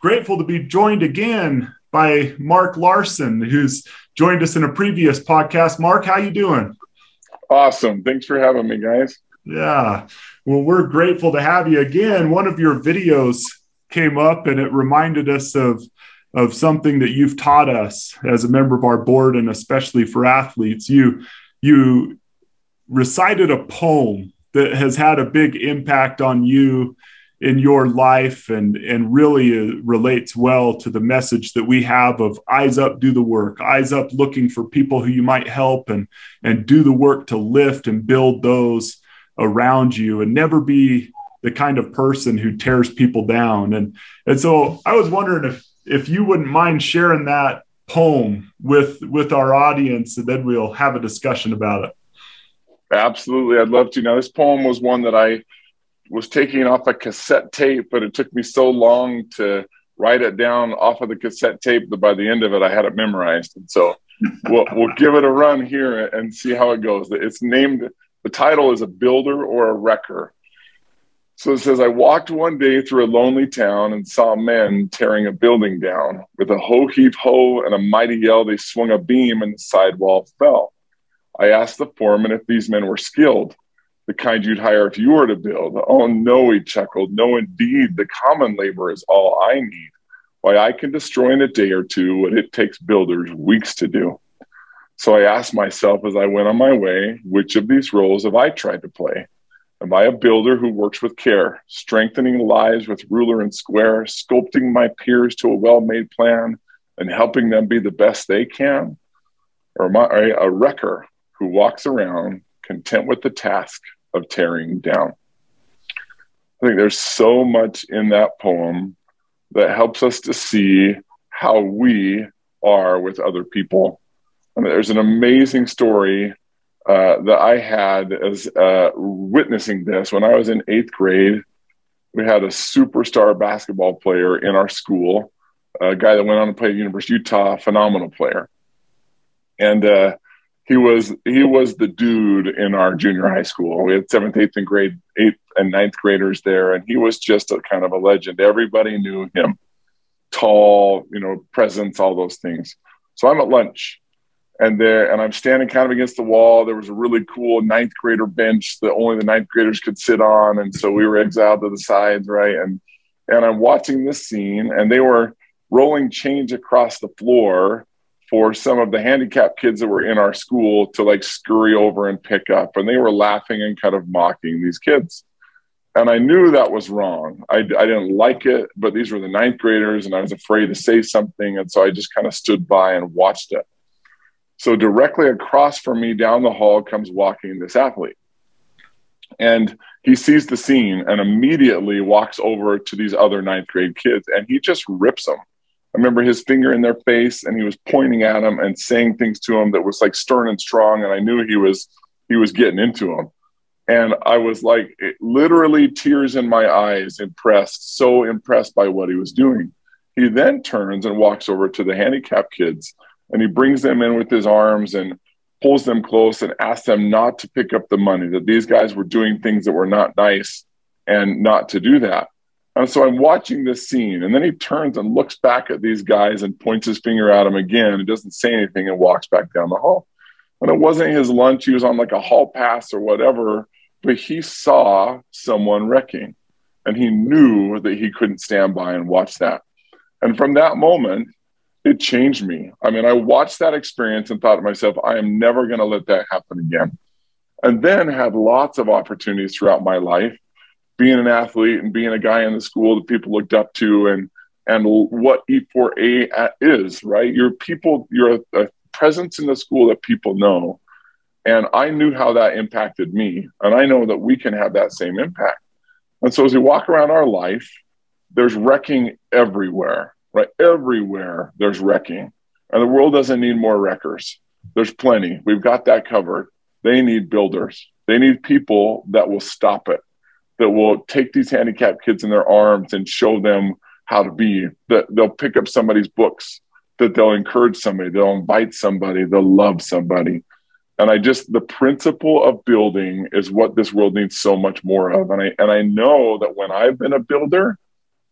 grateful to be joined again by Mark Larsen, who's joined us in a previous podcast. Mark, how you doing? Awesome. Thanks for having me, guys. Yeah. Well, we're grateful to have you again. One of your videos came up and it reminded us of of something that you've taught us as a member of our board and especially for athletes. You you recited a poem that has had a big impact on you in your life and and really uh, relates well to the message that we have of eyes up do the work. Eyes up looking for people who you might help and and do the work to lift and build those around you and never be the kind of person who tears people down. And and so i was wondering if if you wouldn't mind sharing that poem with with our audience and then we'll have a discussion about it. Absolutely. I'd love to. Now this poem was one that i was taking off a cassette tape, but it took me so long to write it down off of the cassette tape that by the end of it, I had it memorized. And so we'll, we'll give it a run here and see how it goes. It's named, the title is A Builder or a Wrecker. So it says, I walked one day through a lonely town and saw men tearing a building down. With a ho heave ho and a mighty yell, they swung a beam and the sidewall fell. I asked the foreman if these men were skilled the kind you'd hire if you were to build. Oh, no, he chuckled. No, indeed, the common labor is all I need. Why, I can destroy in a day or two what it takes builders weeks to do. So I asked myself as I went on my way, which of these roles have I tried to play? Am I a builder who works with care, strengthening lives with ruler and square, sculpting my peers to a well made plan, and helping them be the best they can? Or am I a wrecker who walks around content with the task of tearing down. I think there's so much in that poem that helps us to see how we are with other people. I mean, there's an amazing story uh, that I had as uh, witnessing this when I was in eighth grade. We had a superstar basketball player in our school, a guy that went on to play at University of Utah, phenomenal player. And uh, he was he was the dude in our junior high school. We had seventh, eighth, and grade eighth and ninth graders there, and he was just a kind of a legend. Everybody knew him. Tall, you know, presence, all those things. So I'm at lunch, and there, and I'm standing kind of against the wall. There was a really cool ninth grader bench that only the ninth graders could sit on, and so we were exiled to the sides, right? And and I'm watching this scene, and they were rolling change across the floor for some of the handicapped kids that were in our school to like scurry over and pick up. And they were laughing and kind of mocking these kids. And I knew that was wrong. I, I didn't like it, but these were the ninth graders and I was afraid to say something. And so I just kind of stood by and watched it. So directly across from me down the hall comes walking this athlete. And he sees the scene and immediately walks over to these other ninth grade kids and he just rips them I remember his finger in their face and he was pointing at them and saying things to them that was like stern and strong. And I knew he was he was getting into them. And I was like literally tears in my eyes, impressed, so impressed by what he was doing. He then turns and walks over to the handicapped kids and he brings them in with his arms and pulls them close and asks them not to pick up the money, that these guys were doing things that were not nice and not to do that. And so I'm watching this scene, and then he turns and looks back at these guys and points his finger at them again and doesn't say anything and walks back down the hall. And it wasn't his lunch, he was on like a hall pass or whatever, but he saw someone wrecking and he knew that he couldn't stand by and watch that. And from that moment, it changed me. I mean, I watched that experience and thought to myself, I am never going to let that happen again. And then had lots of opportunities throughout my life being an athlete and being a guy in the school that people looked up to and and what E4A is, right? You're people, you're a, a presence in the school that people know. And I knew how that impacted me. And I know that we can have that same impact. And so as we walk around our life, there's wrecking everywhere. right? Everywhere there's wrecking, and the world doesn't need more wreckers. There's plenty. We've got that covered. They need builders. They need people that will stop it, that will take these handicapped kids in their arms and show them how to be. That they'll pick up somebody's books, that they'll encourage somebody, they'll invite somebody, they'll love somebody. And I just the principle of building is what this world needs so much more of. And I and I know that when I've been a builder,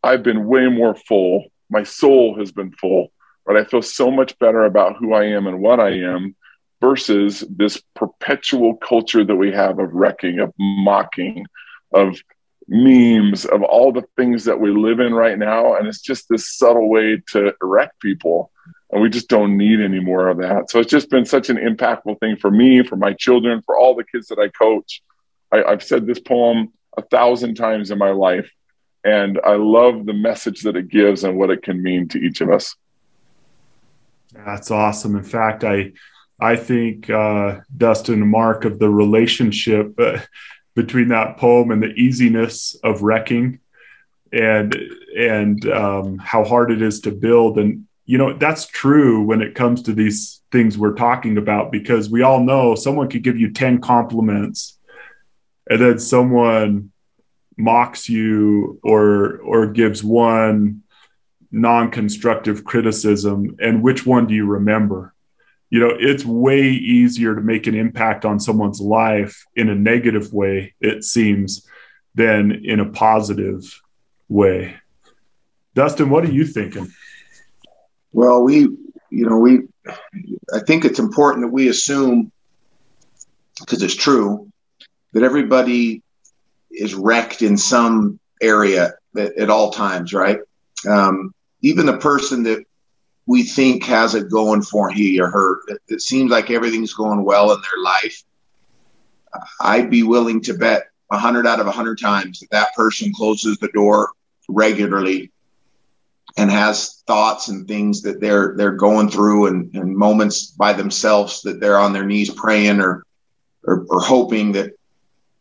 I've been way more full. My soul has been full. But I feel so much better about who I am and what I am versus this perpetual culture that we have of wrecking, of mocking, of memes, of all the things that we live in right now. And it's just this subtle way to wreck people. And we just don't need any more of that. So it's just been such an impactful thing for me, for my children, for all the kids that I coach. I, I've said this poem a thousand times in my life. And I love the message that it gives and what it can mean to each of us. That's awesome. In fact, I I think uh, Dustin Mark of the relationship uh, between that poem and the easiness of wrecking, and and um, how hard it is to build. And you know that's true when it comes to these things we're talking about because we all know someone could give you ten compliments, and then someone mocks you or or gives one non-constructive criticism and which one do you remember you know it's way easier to make an impact on someone's life in a negative way it seems than in a positive way. Dustin what are you thinking? Well we you know we i think it's important that we assume because it's true that everybody is wrecked in some area at, at all times right? Um, even the person that we think has it going for he or her, it, it seems like everything's going well in their life. I'd be willing to bet a hundred out of a hundred times that that person closes the door regularly and has thoughts and things that they're they're going through and, and moments by themselves that they're on their knees praying or, or or hoping that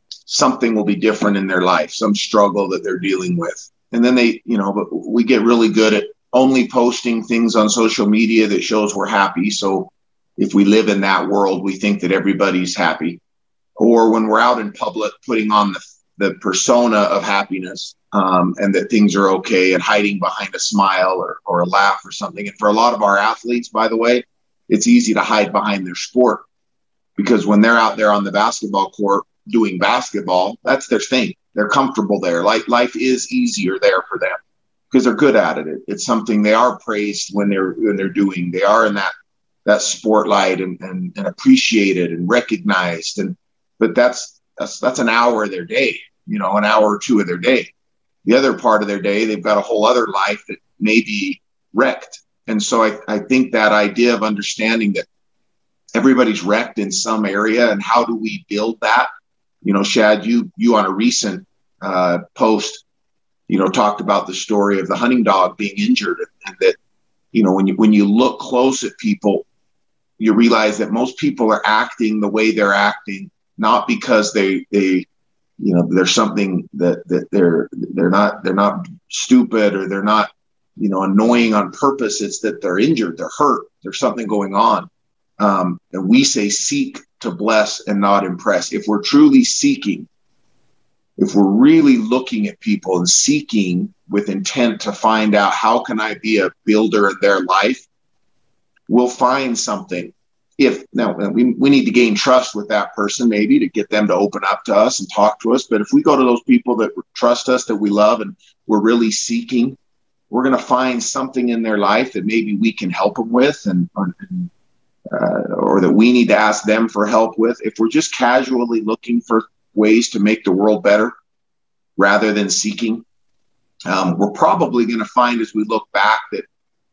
something will be different in their life, some struggle that they're dealing with and then they, you know, but we get really good at only posting things on social media that shows we're happy. So if we live in that world, we think that everybody's happy. Or when we're out in public, putting on the, the persona of happiness um, and that things are okay and hiding behind a smile or, or a laugh or something. And for a lot of our athletes, by the way, it's easy to hide behind their sport because when they're out there on the basketball court doing basketball, that's their thing. They're comfortable there. Like life is easier there for them because they're good at it. It's something they are praised when they're when they're doing. They are in that that spotlight and, and, and appreciated and recognized. And but that's that's that's an hour of their day, you know, an hour or two of their day. The other part of their day, they've got a whole other life that may be wrecked. And so I, I think that idea of understanding that everybody's wrecked in some area and how do we build that? You know, Shad, you you on a recent uh, post, you know, talked about the story of the hunting dog being injured, and that you know when you when you look close at people, you realize that most people are acting the way they're acting not because they they you know there's something that that they're they're not they're not stupid or they're not you know annoying on purpose. It's that they're injured they're hurt there's something going on. Um, and we say seek to bless and not impress. If we're truly seeking if we're really looking at people and seeking with intent to find out how can I be a builder in their life, we'll find something. If now we, we need to gain trust with that person, maybe to get them to open up to us and talk to us. But if we go to those people that trust us, that we love, and we're really seeking, we're going to find something in their life that maybe we can help them with, and, uh, or that we need to ask them for help with. If we're just casually looking for ways to make the world better rather than seeking. Um, we're probably going to find as we look back that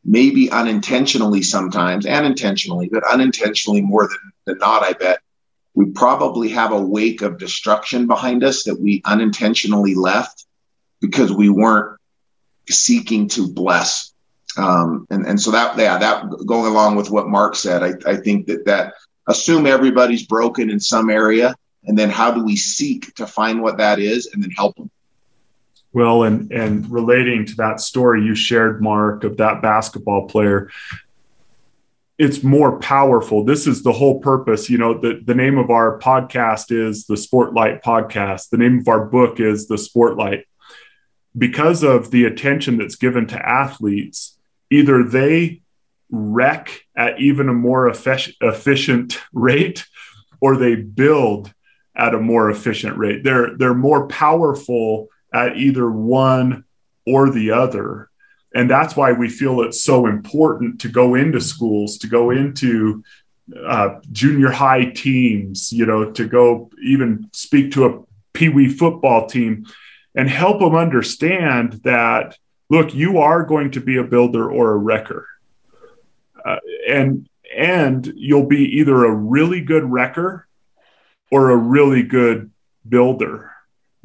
maybe unintentionally sometimes and intentionally, but unintentionally more than, than not, I bet, we probably have a wake of destruction behind us that we unintentionally left because we weren't seeking to bless. Um, and, and so that, yeah, that going along with what Mark said, I, I think that that assume everybody's broken in some area and then how do we seek to find what that is and then help them Well, and and relating to that story you shared, Mark, of that basketball player, it's more powerful. This is the whole purpose. You know, the, the name of our podcast is the Sportlight Podcast. The name of our book is the Sportlight. Because of the attention that's given to athletes, either they wreck at even a more efficient rate or they build at a more efficient rate. They're they're more powerful at either one or the other. And that's why we feel it's so important to go into schools, to go into uh, junior high teams, you know, to go even speak to a pee wee football team and help them understand that, look, you are going to be a builder or a wrecker. Uh, and and you'll be either a really good wrecker or a really good builder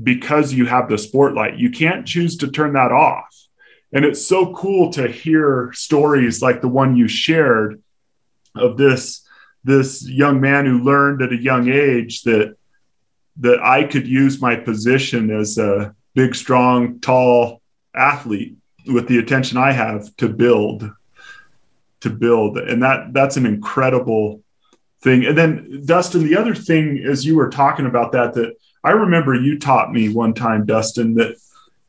because you have the spotlight. You can't choose to turn that off. And it's so cool to hear stories like the one you shared of this this young man who learned at a young age that that I could use my position as a big, strong, tall athlete with the attention I have to build to build and that that's an incredible thing and then dustin the other thing as you were talking about that that I remember you taught me one time, Dustin, that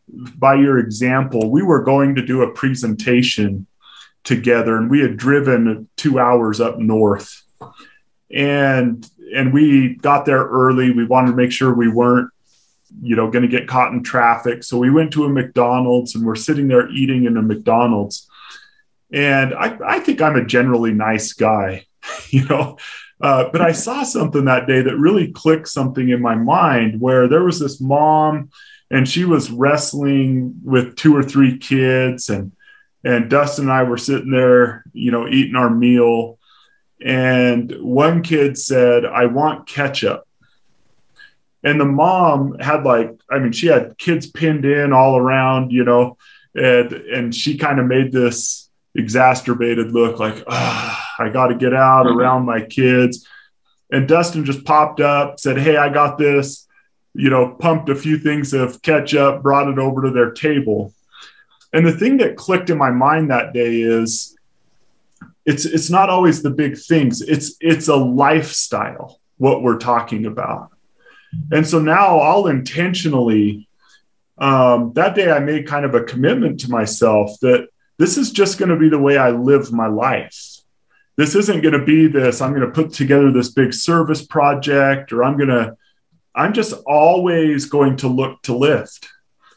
by your example, we were going to do a presentation together and we had driven two hours up north. And and we got there early. We wanted to make sure we weren't, you know, going to get caught in traffic. So we went to a McDonald's and we're sitting there eating in a McDonald's. And I, I think I'm a generally nice guy, you know. Uh, but I saw something that day that really clicked something in my mind where there was this mom and she was wrestling with two or three kids and and Dustin and I were sitting there, you know, eating our meal. And one kid said, I want ketchup. And the mom had like, I mean, she had kids pinned in all around, you know, and and she kind of made this exacerbated look like, ah, I got to get out mm-hmm. around my kids. And Dustin just popped up, said, Hey, I got this, you know, pumped a few things of ketchup, brought it over to their table. And the thing that clicked in my mind that day is it's it's not always the big things. It's it's a lifestyle what we're talking about. And so now I'll intentionally um, that day I made kind of a commitment to myself that this is just going to be the way I live my life. This isn't going to be this, I'm going to put together this big service project, or I'm going to, I'm just always going to look to lift.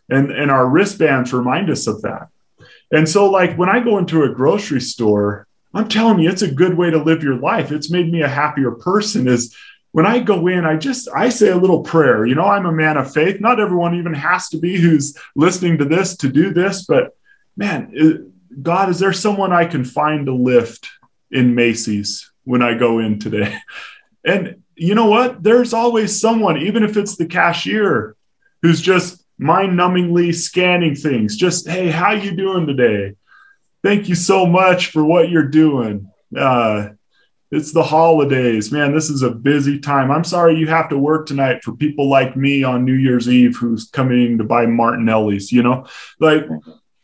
And, and our wristbands remind us of that. And so, like when I go into a grocery store, I'm telling you, it's a good way to live your life. It's made me a happier person. Is when I go in, I just I say a little prayer. You know, I'm a man of faith. Not everyone even has to be who's listening to this to do this, but man, God, is there someone I can find to lift in Macy's when I go in today? And you know what? There's always someone, even if it's the cashier, who's just mind-numbingly scanning things. Just, hey, how you doing today? Thank you so much for what you're doing. Uh, it's the holidays, man. This is a busy time. I'm sorry you have to work tonight for people like me on New Year's Eve who's coming to buy Martinelli's. You know, like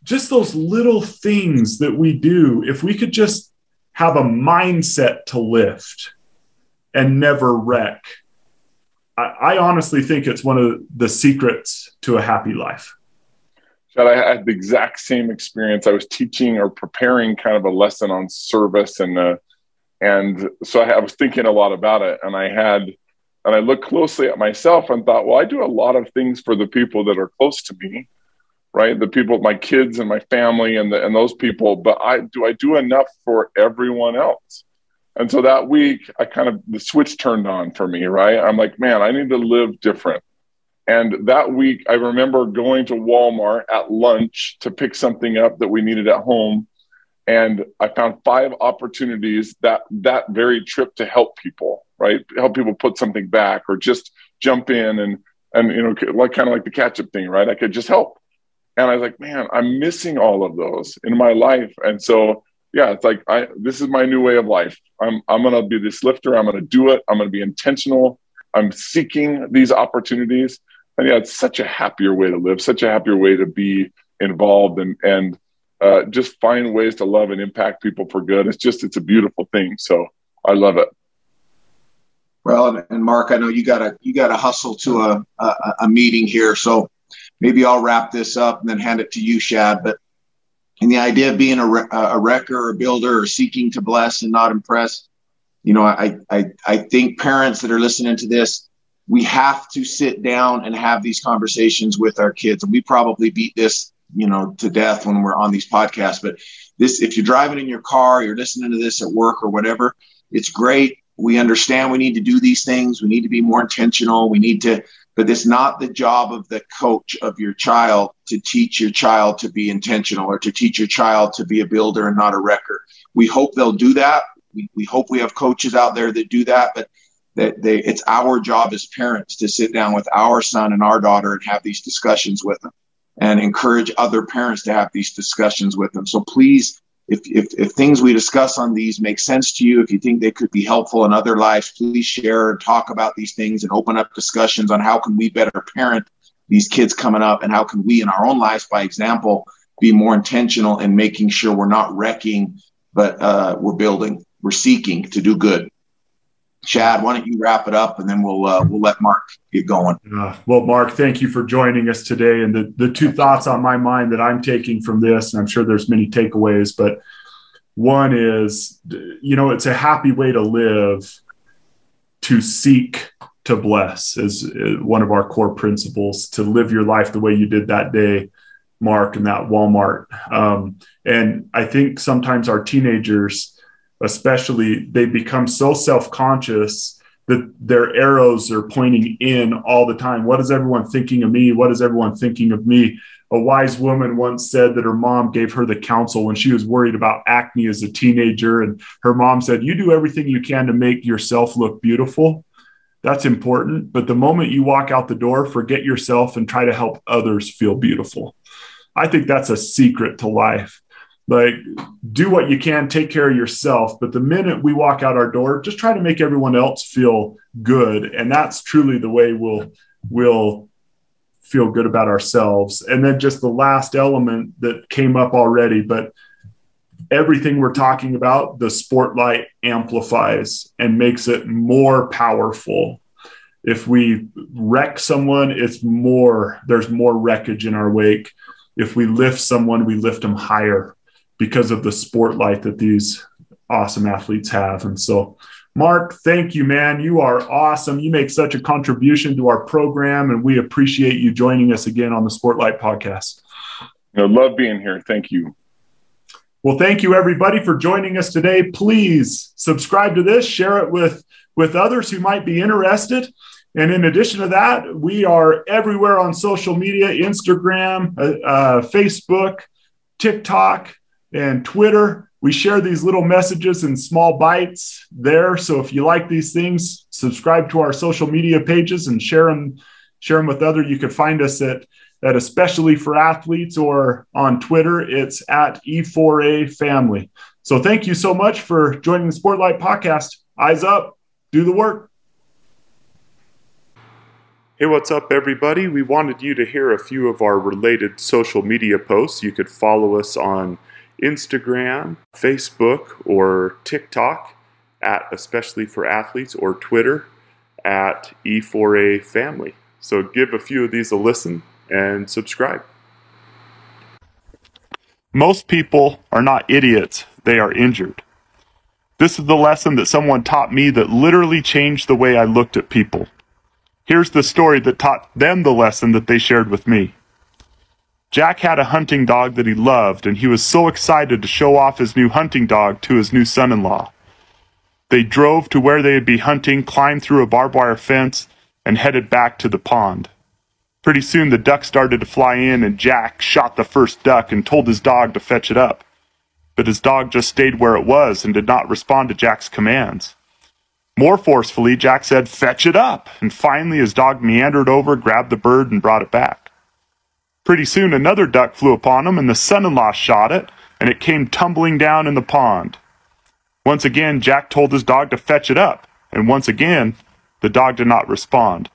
just those little things that we do, if we could just have a mindset to lift and never wreck, I, I honestly think it's one of the secrets to a happy life. Shad, I had the exact same experience. I was teaching or preparing kind of a lesson on service, and uh, and so I, I was thinking a lot about it. And I had, and I looked closely at myself and thought, well, I do a lot of things for the people that are close to me, right? The people, my kids and my family and the, and those people. But I do I do enough for everyone else? And so that week, I kind of the switch turned on for me, right? I'm like, man, I need to live different. And that week, I remember going to Walmart at lunch to pick something up that we needed at home. And I found five opportunities that that very trip to help people, right? Help people put something back or just jump in and and you know like kind of like the ketchup thing, right? I could just help. And I was like, man, I'm missing all of those in my life. And so, yeah, it's like, I, this is my new way of life. I'm, I'm to be this lifter. I'm to do it. I'm to be intentional. I'm seeking these opportunities. and yeah, it's such a happier way to live, such a happier way to be involved and and uh, just find ways to love and impact people for good. It's just it's a beautiful thing. So I love it. Well, and Mark, I know you got to you got to hustle to a, a, a meeting here, so maybe I'll wrap this up and then hand it to you, Shad. But in the idea of being a, a wrecker or a builder or seeking to bless and not impress, you know, I, I I think parents that are listening to this, we have to sit down and have these conversations with our kids, and we probably beat this, you know, to death when we're on these podcasts. But this, if you're driving in your car, you're listening to this at work or whatever, it's great we understand we need to do these things. We need to be more intentional. We need to, but it's not the job of the coach of your child to teach your child to be intentional or to teach your child to be a builder and not a wrecker. We hope they'll do that. We, we hope we have coaches out there that do that, but that they, it's our job as parents to sit down with our son and our daughter and have these discussions with them and encourage other parents to have these discussions with them. So please if, if, if things we discuss on these make sense to you, if you think they could be helpful in other lives, please share and talk about these things and open up discussions on how can we better parent these kids coming up and how can we in our own lives, by example, be more intentional in making sure we're not wrecking, but uh, we're building, we're seeking to do good. Shad, why don't you wrap it up and then we'll uh, we'll let Mark get going. Uh, well, Mark, thank you for joining us today. And the the two thoughts on my mind that I'm taking from this, and I'm sure there's many takeaways, but one is, you know, it's a happy way to live to seek to bless is one of our core principles to live your life the way you did that day mark in that walmart um, and i think sometimes our teenagers especially they become so self-conscious that their arrows are pointing in all the time. What is everyone thinking of me? What is everyone thinking of me? A wise woman once said that her mom gave her the counsel when she was worried about acne as a teenager and her mom said you do everything you can to make yourself look beautiful. That's important but the moment you walk out the door forget yourself and try to help others feel beautiful. I think that's a secret to life like do what you can take care of yourself. But the minute we walk out our door just try to make everyone else feel good. And that's truly the way we'll we'll feel good about ourselves. And then just the last element that came up already but everything we're talking about the spotlight amplifies and makes it more powerful. If we wreck someone it's more there's more wreckage in our wake. If we lift someone we lift them higher because of the spotlight that these awesome athletes have. And so, Mark, thank you, man. You are awesome. You make such a contribution to our program, and we appreciate you joining us again on the Sportlight podcast. I love being here. Thank you. Well, thank you everybody for joining us today. Please subscribe to this, share it with with others who might be interested. And in addition to that, we are everywhere on social media Instagram, uh, uh, Facebook, TikTok, and Twitter. We share these little messages in small bites there. So if you like these things, subscribe to our social media pages and share them, share them with other. You can find us at at especially for athletes or on Twitter, it's at E4A family. So thank you so much for joining the Sportlight podcast. Eyes up, do the work. Hey, what's up, everybody? We wanted you to hear a few of our related social media posts. You could follow us on Instagram, Facebook, or TikTok at especially for athletes or Twitter at E4A family. So give a few of these a listen and subscribe. Most people are not idiots, they are injured. This is the lesson that someone taught me that literally changed the way I looked at people. Here's the story that taught them the lesson that they shared with me. Jack had a hunting dog that he loved, and he was so excited to show off his new hunting dog to his new son in law. They drove to where they would be hunting, climbed through a barbed wire fence, and headed back to the pond. Pretty soon the duck started to fly in, and Jack shot the first duck and told his dog to fetch it up. But his dog just stayed where it was and did not respond to Jack's commands. More forcefully, Jack said, Fetch it up! And finally, his dog meandered over, grabbed the bird, and brought it back. Pretty soon another duck flew upon him, and the son-in-law shot it, and it came tumbling down in the pond. Once again, Jack told his dog to fetch it up, and once again, the dog did not respond.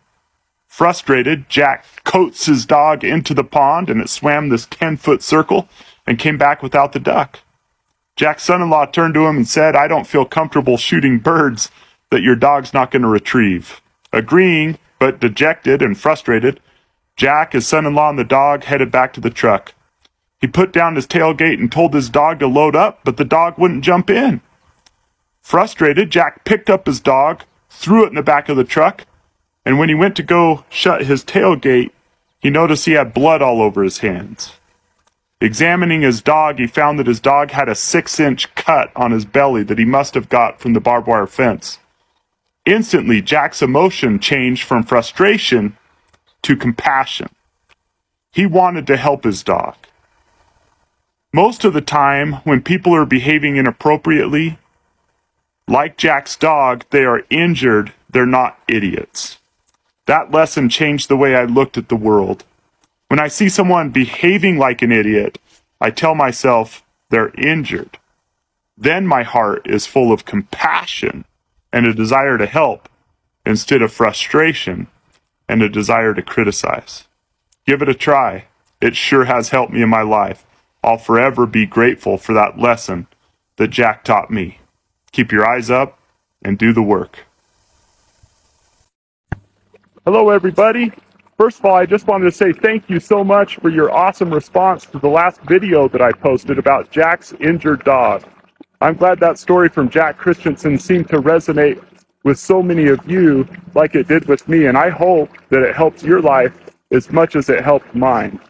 Frustrated, Jack coats his dog into the pond and it swam this 10 foot circle and came back without the duck. Jack's son in law turned to him and said, I don't feel comfortable shooting birds that your dog's not going to retrieve. Agreeing, but dejected and frustrated, Jack, his son in law, and the dog headed back to the truck. He put down his tailgate and told his dog to load up, but the dog wouldn't jump in. Frustrated, Jack picked up his dog, threw it in the back of the truck, and when he went to go shut his tailgate, he noticed he had blood all over his hands. Examining his dog, he found that his dog had a six inch cut on his belly that he must have got from the barbed wire fence. Instantly, Jack's emotion changed from frustration to compassion. He wanted to help his dog. Most of the time, when people are behaving inappropriately, like Jack's dog, they are injured, they're not idiots. That lesson changed the way I looked at the world. When I see someone behaving like an idiot, I tell myself they're injured. Then my heart is full of compassion and a desire to help instead of frustration and a desire to criticize. Give it a try. It sure has helped me in my life. I'll forever be grateful for that lesson that Jack taught me. Keep your eyes up and do the work. Hello, everybody. First of all, I just wanted to say thank you so much for your awesome response to the last video that I posted about Jack's injured dog. I'm glad that story from Jack Christensen seemed to resonate with so many of you like it did with me, and I hope that it helped your life as much as it helped mine.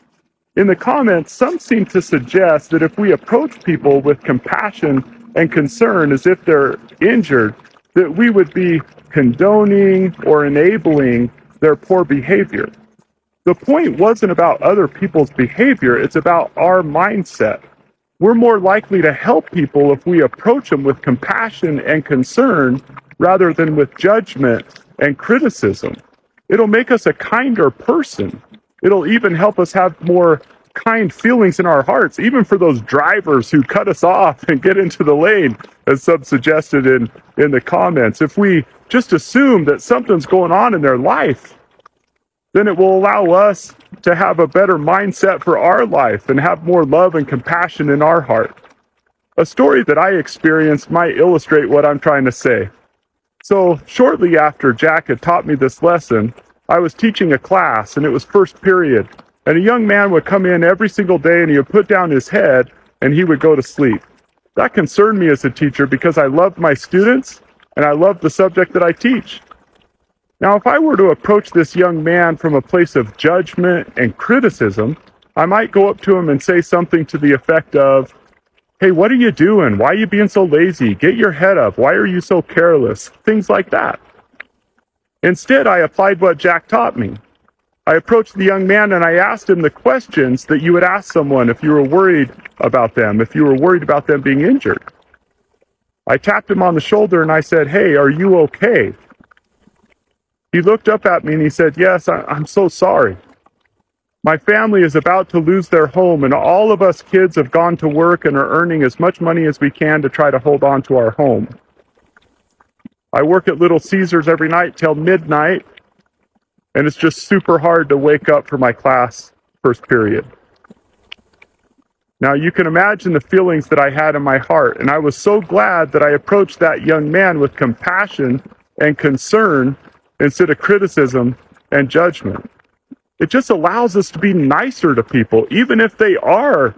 In the comments, some seem to suggest that if we approach people with compassion and concern as if they're injured, that we would be condoning or enabling their poor behavior. The point wasn't about other people's behavior, it's about our mindset. We're more likely to help people if we approach them with compassion and concern rather than with judgment and criticism. It'll make us a kinder person. It'll even help us have more kind feelings in our hearts, even for those drivers who cut us off and get into the lane, as some suggested in, in the comments. If we just assume that something's going on in their life, then it will allow us to have a better mindset for our life and have more love and compassion in our heart. A story that I experienced might illustrate what I'm trying to say. So, shortly after Jack had taught me this lesson, I was teaching a class and it was first period. And a young man would come in every single day and he would put down his head and he would go to sleep. That concerned me as a teacher because I loved my students and I loved the subject that I teach. Now, if I were to approach this young man from a place of judgment and criticism, I might go up to him and say something to the effect of, Hey, what are you doing? Why are you being so lazy? Get your head up. Why are you so careless? Things like that. Instead, I applied what Jack taught me. I approached the young man and I asked him the questions that you would ask someone if you were worried about them, if you were worried about them being injured. I tapped him on the shoulder and I said, Hey, are you okay? He looked up at me and he said, Yes, I, am so sorry. My family is about to lose their home, and all of us kids have gone to work and are earning as much money as we can to try to hold on to our home. I work at Little Caesars every night till midnight, and it's just super hard to wake up for my class first period. Now, you can imagine the feelings that I had in my heart, and I was so glad that I approached that young man with compassion and concern instead of criticism and judgment. It just allows us to be nicer to people, even if they are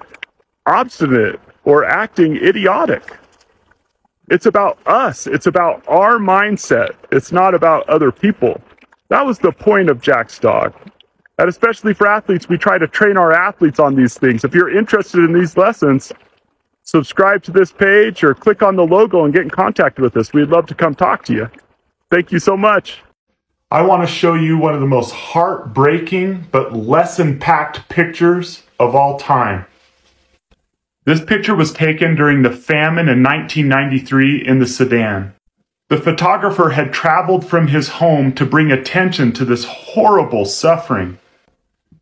obstinate or acting idiotic. It's about us, it's about our mindset, it's not about other people. That was the point of Jack's dog. And especially for athletes, we try to train our athletes on these things. If you're interested in these lessons, subscribe to this page or click on the logo and get in contact with us. We'd love to come talk to you. Thank you so much. I want to show you one of the most heartbreaking but lesson packed pictures of all time. This picture was taken during the famine in 1993 in the Sudan. The photographer had traveled from his home to bring attention to this horrible suffering.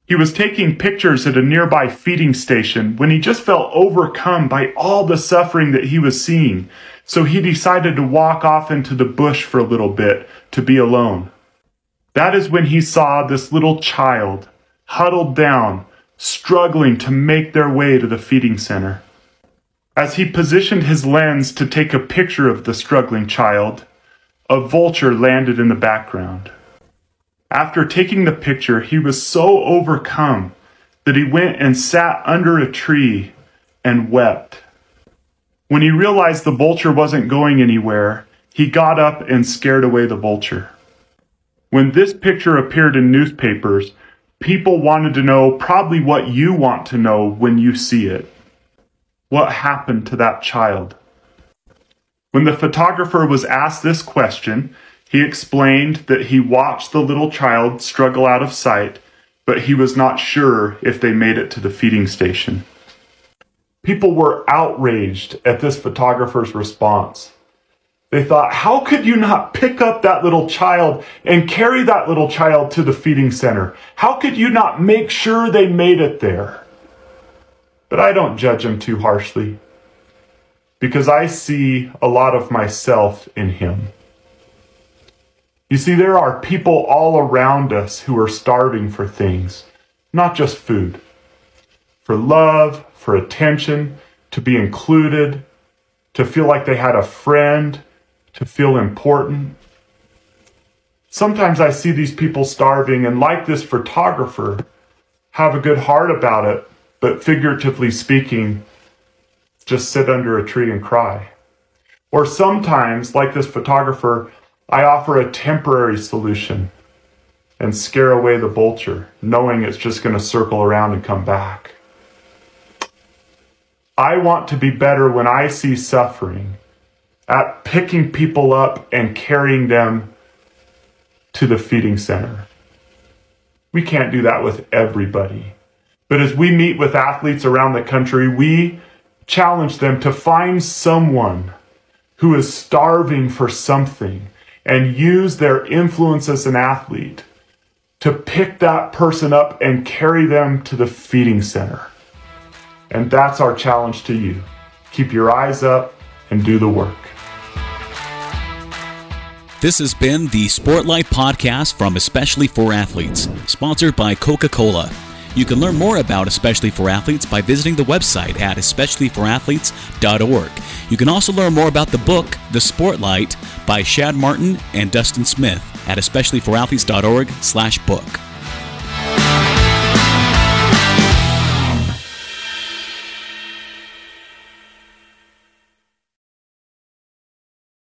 He was taking pictures at a nearby feeding station when he just felt overcome by all the suffering that he was seeing, so he decided to walk off into the bush for a little bit to be alone. That is when he saw this little child huddled down, struggling to make their way to the feeding center. As he positioned his lens to take a picture of the struggling child, a vulture landed in the background. After taking the picture, he was so overcome that he went and sat under a tree and wept. When he realized the vulture wasn't going anywhere, he got up and scared away the vulture. When this picture appeared in newspapers, people wanted to know probably what you want to know when you see it. What happened to that child? When the photographer was asked this question, he explained that he watched the little child struggle out of sight, but he was not sure if they made it to the feeding station. People were outraged at this photographer's response. They thought, how could you not pick up that little child and carry that little child to the feeding center? How could you not make sure they made it there? But I don't judge him too harshly because I see a lot of myself in him. You see, there are people all around us who are starving for things, not just food, for love, for attention, to be included, to feel like they had a friend, to feel important. Sometimes I see these people starving and, like this photographer, have a good heart about it, but figuratively speaking, just sit under a tree and cry. Or sometimes, like this photographer, I offer a temporary solution and scare away the vulture, knowing it's just going to circle around and come back. I want to be better when I see suffering at picking people up and carrying them to the feeding center. We can't do that with everybody. But as we meet with athletes around the country, we challenge them to find someone who is starving for something and use their influence as an athlete to pick that person up and carry them to the feeding center. And that's our challenge to you. Keep your eyes up and do the work. This has been the Sportlight Podcast from Especially for Athletes, sponsored by Coca Cola. You can learn more about Especially for Athletes by visiting the website at especiallyforathletes.org. You can also learn more about the book, The Sportlight, by Shad Martin and Dustin Smith at especiallyforathletes.org slash book.